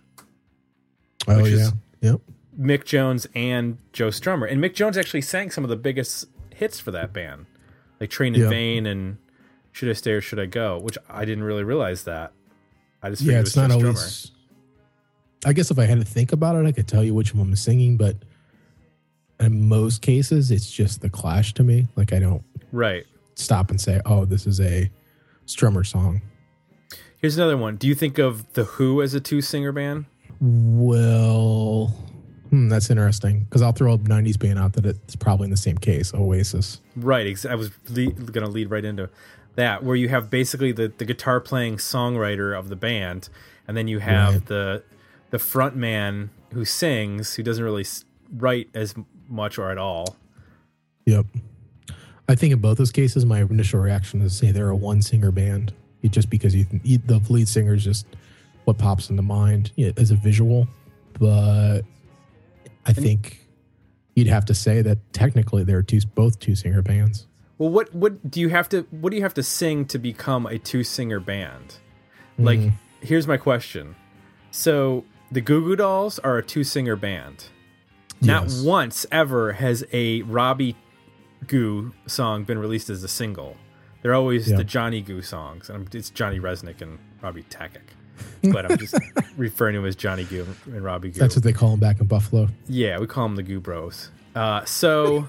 Oh Which yeah, is- yep. Mick Jones and Joe Strummer. And Mick Jones actually sang some of the biggest hits for that band, like Train in Yeah. Vain and Should I Stay or Should I Go, which I didn't really realize that. I just figured Yeah, it was it's not Joe always. Strummer. I guess if I had to think about it, I could tell you which one was singing, but in most cases, it's just the Clash to me. Like I don't Right. stop and say, "Oh, this is a Strummer song." Here's another one. Do you think of The Who as a two singer band? Well, hmm, that's interesting because I'll throw a '90s band out that it's probably in the same case, Oasis. Right. Ex- I was le- going to lead right into that, where you have basically the, the guitar playing songwriter of the band, and then you have Right. the the front man who sings, who doesn't really write as much or at all. Yep. I think in both those cases, my initial reaction is to say they're a one singer band, It- just because you, you the lead singer is just what pops into mind yeah, as a visual. But I think you'd have to say that technically they're two both two singer bands. Well, what what do you have to what do you have to sing to become a two singer band? Like, mm. here's my question. So the Goo Goo Dolls are a two singer band. Not Yes. once ever has a Robbie Goo song been released as a single. They're always Yeah. the Johnny Goo songs, and it's Johnny Rzeznik and Robby Takac. But I'm just referring to him as Johnny Goo and Robbie Goo. That's what they call him back in Buffalo. Yeah, we call him the Goo Bros. Uh, so,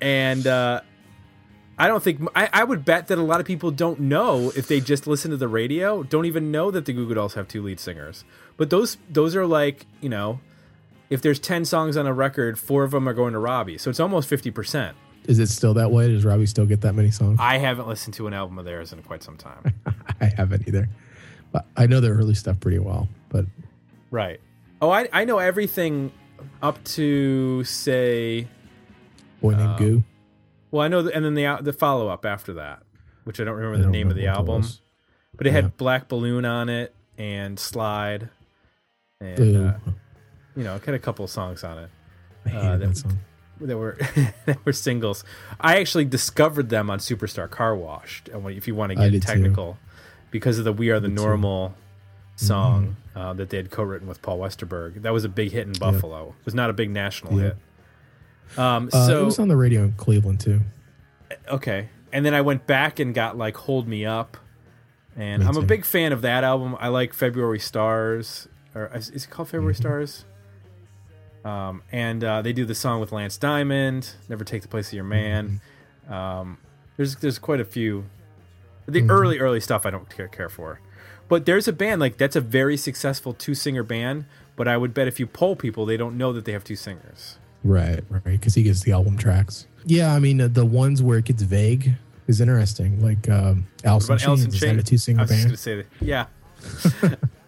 and uh, I don't think I, I would bet that a lot of people don't know if they just listen to the radio, don't even know that the Goo Goo Dolls have two lead singers. But those those are like you know, if there's ten songs on a record, four of them are going to Robbie, so it's almost fifty percent. Is it still that way? Does Robbie still get that many songs? I haven't listened to an album of theirs in quite some time. I haven't either. But I know their early stuff pretty well. But right. Oh, I I know everything up to say boy named Goo. Well, I know, the, and then the the follow up after that, which I don't remember I the don't name of the remember what that album, but it had Black Balloon on it and Slide, and uh, you know, it had a couple of songs on it uh, that- that song. That were that were singles. I actually discovered them on Superstar Car Wash. If you want to get did too. technical, because of the "We Are the did too. Mm-hmm. Normal" song uh, that they had co-written with Paul Westerberg. That was a big hit in Buffalo. It was not a big national Yeah. hit. Um, Uh, so it was on the radio in Cleveland too. okay and then i went back and got like hold me up and Me i'm a big fan of that album i like february stars or is, is it called february Mm-hmm. stars um, and uh, they do the song with lance diamond never take the place of your man Mm-hmm. um, there's there's quite a few the Mm-hmm. early early stuff i don't care, care for but there's a band like that's a very successful two singer band but i would bet if you poll people they don't know that they have two singers Right, right. Because he gets the album tracks. Yeah, I mean uh, the ones where it gets vague is interesting. Like um, Alice in Chains, is that a two singer band? that yeah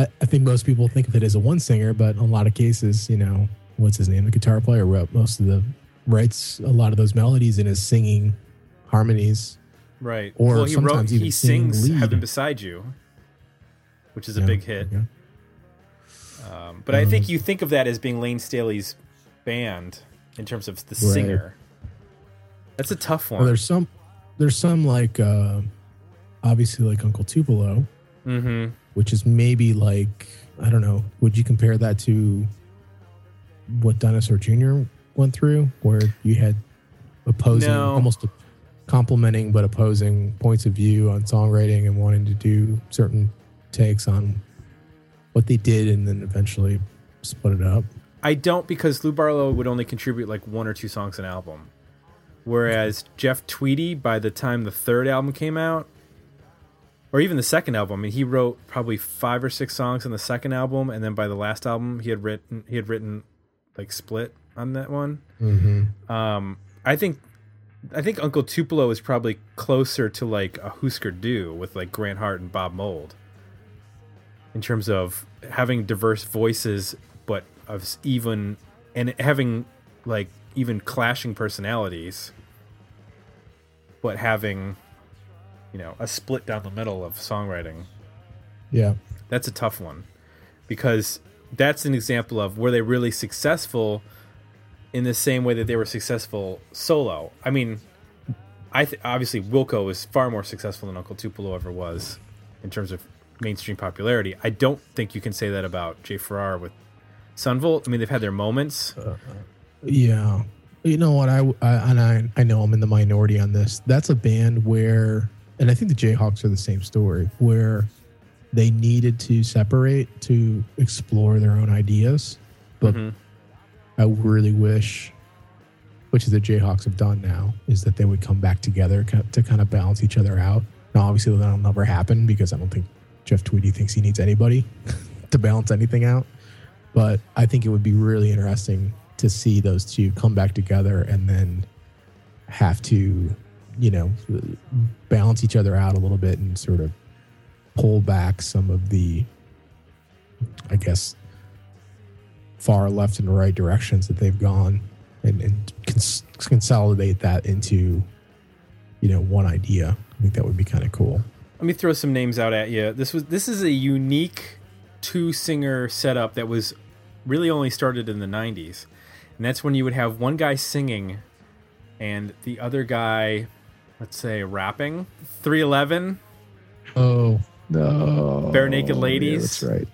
I, I think most people think of it as a one singer, but in a lot of cases, you know, what's his name? The guitar player wrote most of the writes a lot of those melodies and is singing harmonies. Right. Or well, he sometimes he even singing sings lead. "Heaven Beside You," which is a Yeah, big hit. yeah. Um, but I think you think of that as being Layne Staley's band in terms of the Right. singer. That's a tough one. Well, there's some, there's some like, uh, obviously like Uncle Tupelo, mm-hmm. Which is maybe like I don't know. Would you compare that to what Dinosaur Jr. went through, where you had opposing, No. almost complementing but opposing points of view on songwriting and wanting to do certain takes on what they did, and then eventually split it up. I don't because Lou Barlow would only contribute like one or two songs an album, whereas Jeff Tweedy, by the time the third album came out, or even the second album, I mean, he wrote probably five or six songs on the second album, and then by the last album, he had written he had written like split on that one. Mm-hmm. Um, I think I think Uncle Tupelo is probably closer to like a Husker Du with like Grant Hart and Bob Mould in terms of having diverse voices, but of even and having like even clashing personalities, but having, you know, a split down the middle of songwriting. Yeah. That's a tough one because that's an example of were they really successful in the same way that they were successful solo. I mean, I th- obviously Wilco is far more successful than Uncle Tupelo ever was in terms of mainstream popularity. I don't think you can say that about Jay Farrar with Son Volt. I mean, they've had their moments. Yeah. You know what? I, I and I I know I'm in the minority on this. That's a band where, and I think the Jayhawks are the same story, where they needed to separate to explore their own ideas, but Mhm. I really wish, which is the Jayhawks have done now, is that they would come back together to kind of balance each other out. Now, obviously, that'll never happen because I don't think Jeff Tweedy thinks he needs anybody to balance anything out. But I think it would be really interesting to see those two come back together and then have to, you know, balance each other out a little bit and sort of pull back some of the, I guess, far left and right directions that they've gone and, and cons- consolidate that into, you know, one idea. I think that would be kind of cool. Let me throw some names out at you. This was this is a unique two singer setup that was really only started in the 90s. And that's when you would have one guy singing and the other guy let's say rapping. 311 Oh no! Barenaked Yeah, Ladies. that's right.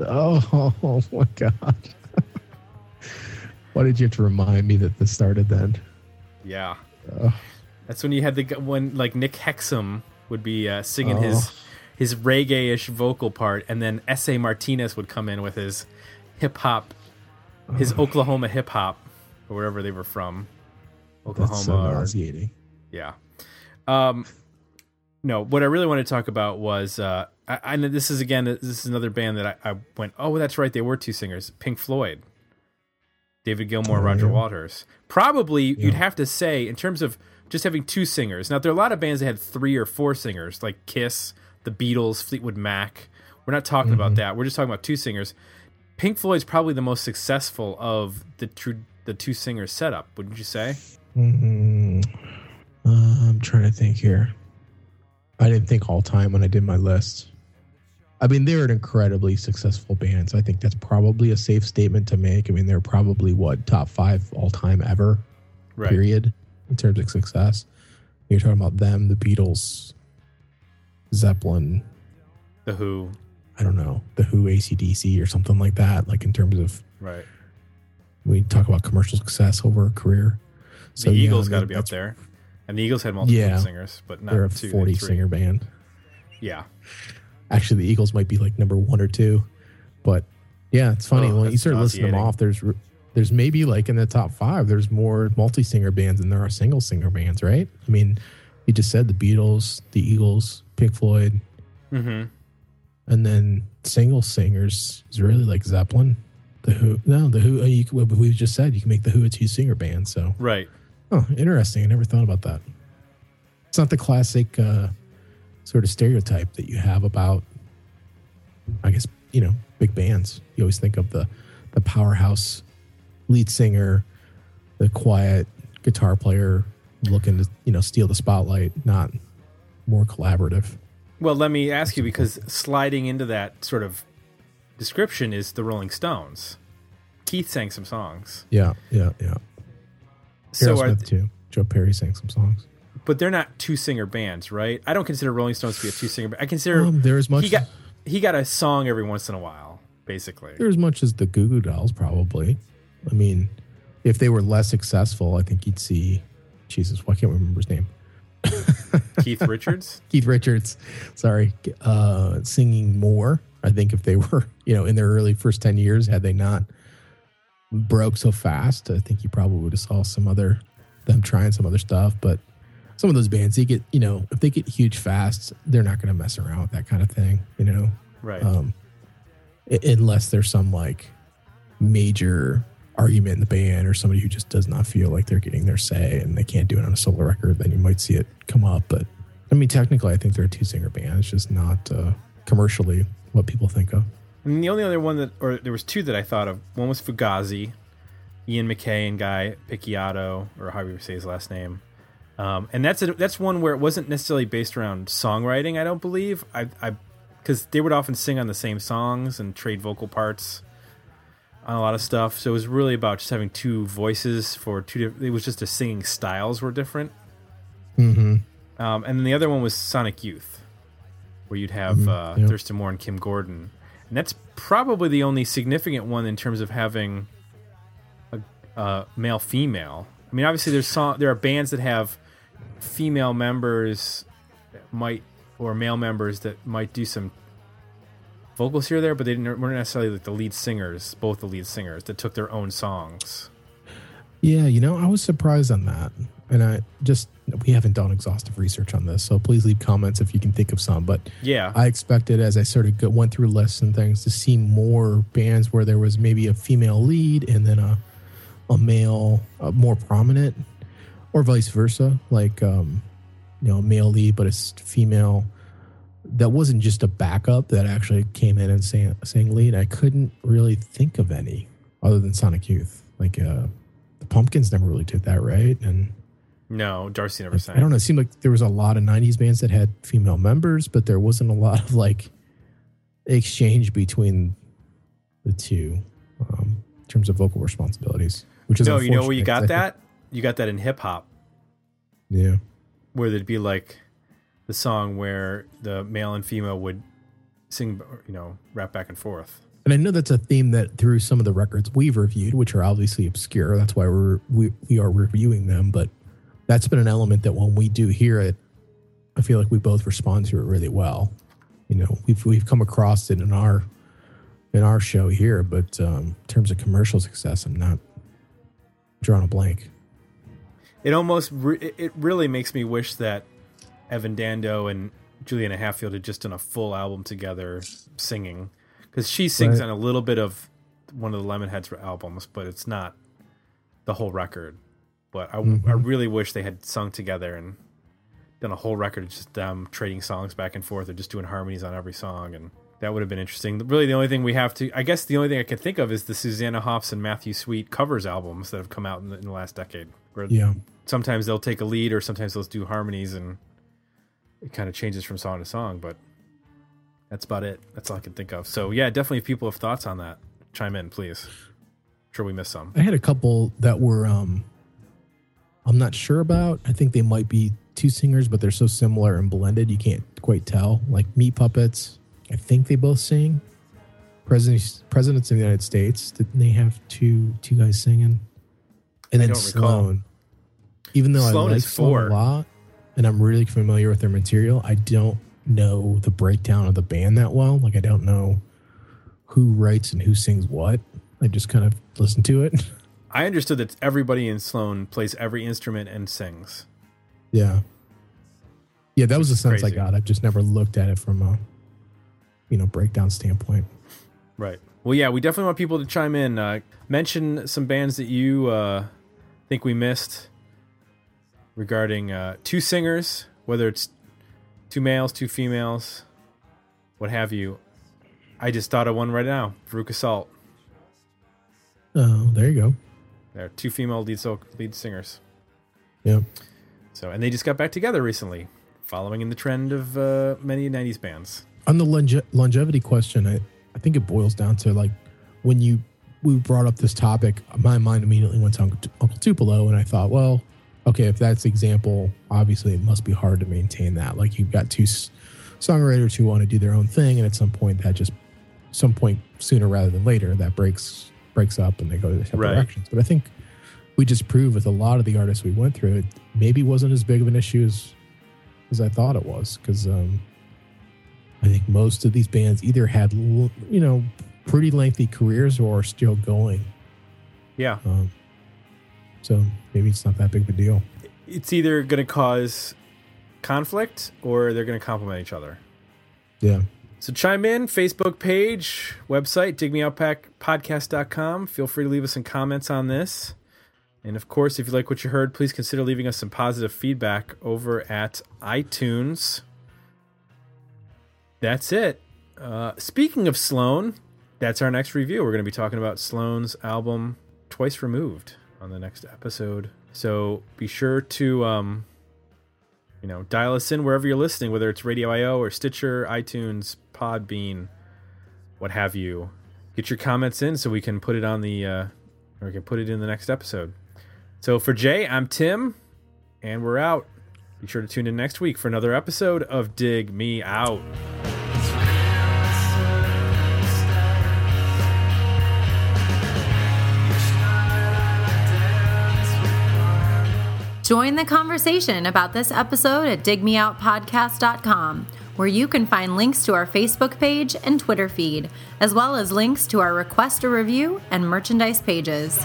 Oh, oh my god! Why did you have to remind me that this started then? Yeah. Ugh. That's when you had the when like Nick Hexum would be uh, singing Oh. his his reggae-ish vocal part, and then S.A. Martinez would come in with his hip hop, his Oklahoma hip hop, or wherever they were from, Oklahoma. That's so nauseating. yeah. Um, no, what I really wanted to talk about was, uh, I, I know this is again, this is another band that I, I went, oh, that's right, they were two singers, Pink Floyd, David Gilmour, Oh, Roger yeah. Waters. Probably, you'd have to say, in terms of just having two singers. Now, there are a lot of bands that had three or four singers, like Kiss, the Beatles, Fleetwood Mac. We're not talking about that. We're just talking about two singers. Pink Floyd's probably the most successful of the true the two singers setup, wouldn't you say? Mm, uh, I'm trying to think here. I didn't think all time when I did my list. I mean, they're an incredibly successful band, so I think that's probably a safe statement to make. I mean, they're probably what top five all time ever, Right. period, in terms of success. You're talking about them, the Beatles, Zeppelin, The Who. I don't know, the Who, ACDC, or something like that. Like in terms of Right. we talk about commercial success over a career. So The yeah, Eagles I got to be up there. And the Eagles had multiple Yeah. singers, but not They're a two, 40 three. singer band. Yeah. Actually, the Eagles might be like number one or two, but yeah, it's funny Oh, when you start listing them off. There's there's maybe like in the top five. There's more multi singer bands than there are single singer bands, right? I mean, you just said the Beatles, the Eagles, Pink Floyd, hmm and then single singers is really like Zeppelin, the Who. No, the Who. uh, You, we just said you can make the Who a two singer band. So Right. Oh, interesting. I never thought about that. It's not the classic uh, sort of stereotype that you have about, I guess, you know, big bands. You always think of the, the powerhouse lead singer, the quiet guitar player looking to, you know, steal the spotlight, not more collaborative. Well, let me ask you because sliding into that sort of description is the Rolling Stones. Keith sang some songs. Yeah, yeah, yeah. So are, Aerosmith, too. Joe Perry sang some songs. but they're not two singer bands, right? I don't consider Rolling Stones to be a two singer band. I consider Um, they're as much he got he got a song every once in a while, basically. They're as much as the Goo Goo Dolls, probably. I mean, if they were less successful, I think you'd see. Jesus, why can't we remember his name? Keith Richards. Keith Richards. Sorry, uh, singing more. I think if they were, you know, in their early first ten years, had they not broke so fast, I think you probably would have saw some other them trying some other stuff. But some of those bands, they get, you know, if they get huge fast, they're not going to mess around with that kind of thing, you know. Right. um, unless there's some like major argument in the band or somebody who just does not feel like they're getting their say and they can't do it on a solo record, then you might see it come up. But I mean, technically, I think they're a two singer band. It's just not uh, commercially what people think of. And the only other one that, or there was two that I thought of. One was Fugazi, Ian MacKaye and Guy Picciotto, or however you say his last name. Um, and that's a, that's one where it wasn't necessarily based around songwriting. I don't believe I I because they would often sing on the same songs and trade vocal parts on a lot of stuff. So it was really about just having two voices for two. Diff- it was just the singing styles were different. Mm-hmm. Um, and then the other one was Sonic Youth, where you'd have uh, yeah. Thurston Moore and Kim Gordon, and that's probably the only significant one in terms of having a, male female. I mean, obviously there's song, there are bands that have female members that might or male members that might do some vocals here or there, but they didn't, weren't necessarily like the lead singers, both the lead singers that took their own songs. Yeah, you know, I was surprised on that. And I just, we haven't done exhaustive research on this. So please leave comments if you can think of some. But Yeah, I expected as I sort of go, went through lists and things to see more bands where there was maybe a female lead and then a, a male, uh, more prominent, or vice versa. Like, um, you know, a male lead, but a female that wasn't just a backup that actually came in and sang, sang lead. I couldn't really think of any other than Sonic Youth. Like, uh, the Pumpkins never really did that, right? And no, Darcy never sang. I don't know. It seemed like there was a lot of '90s bands that had female members, but there wasn't a lot of like exchange between the two um, in terms of vocal responsibilities. Which is No, you know where you got that? You got that in hip hop. yeah, where there'd be like the song where the male and female would sing, you know, rap back and forth. and I know that's a theme that through some of the records we've reviewed, which are obviously obscure. That's why we're we we are reviewing them, but that's been an element that when we do hear it, I feel like we both respond to it really well. You know, we've we've come across it in our in our show here, but um, in terms of commercial success, I'm not drawing a blank. It almost, re- it- really makes me wish that Evan Dando and Juliana Hatfield had just done a full album together singing, because she sings Right. on a little bit of one of the Lemonheads albums, but it's not the whole record. But I, I really wish they had sung together and done a whole record of just them trading songs back and forth or just doing harmonies on every song and that would have been interesting. Really the only thing we have to i guess the only thing i can think of is the susanna hoffs and matthew sweet covers albums that have come out in the, in the last decade where Yeah, sometimes they'll take a lead or sometimes they'll do harmonies and it kind of changes from song to song but that's about it. That's all i can think of. So yeah definitely if people have thoughts on that chime in please. I'm sure we missed some. I had a couple that were um I'm not sure about. I think they might be two singers, but they're so similar and blended you can't quite tell. Like Meat Puppets, I think they both sing. Presidents Presidents of the United States, didn't they have two two guys singing? And then. Sloan. Even though Sloan I like Sloan four. a lot and I'm really familiar with their material, I don't know the breakdown of the band that well. Like I don't know who writes and who sings what. I just kind of listen to it. i understood that everybody in sloan plays every instrument and sings Yeah. Yeah, that was the sense crazy. I got. I've just never looked at it from a, you know, breakdown standpoint. Right. Well, yeah, we definitely want people to chime in. Uh, mention some bands that you uh, think we missed regarding uh, two singers, whether it's two males, two females, what have you. I just thought of one right now Veruca Salt. Oh, there you go. They're two female lead, so- lead singers. Yeah. So, and they just got back together recently, following in the trend of uh, many 90s bands. On the longe- longevity question, I, I think it boils down to like when you we brought up this topic, my mind immediately went to Uncle, Uncle Tupelo, and I thought, well, okay, if that's the example, obviously it must be hard to maintain that. Like you've got two s- songwriters who want to do their own thing, and at some point that just some point sooner rather than later that breaks breaks up and they go to separate Right. directions. But I think we just proved with a lot of the artists we went through, it maybe wasn't as big of an issue as as I thought it was because um, I think most of these bands either had you know pretty lengthy careers or are still going. Yeah. Um, so maybe it's not that big of a deal. It's either going to cause conflict or they're going to complement each other. Yeah. So chime in, Facebook page, website, digmeoutpodcast.com. Feel free to leave us some comments on this. And of course, if you like what you heard, please consider leaving us some positive feedback over at iTunes. That's it. Uh, speaking of Sloan, that's our next review. We're going to be talking about Sloan's album twice removed on the next episode. So be sure to um, you know dial us in wherever you're listening, whether it's Radio IO or Stitcher, iTunes, Podbean, what have you. Get your comments in so we can put it on the uh, or we can put it in the next episode. So for Jay, I'm Tim, and we're out. Be sure to tune in next week for another episode of Dig Me Out. Join the conversation about this episode at digmeoutpodcast.com, where you can find links to our Facebook page and Twitter feed, as well as links to our request a review and merchandise pages.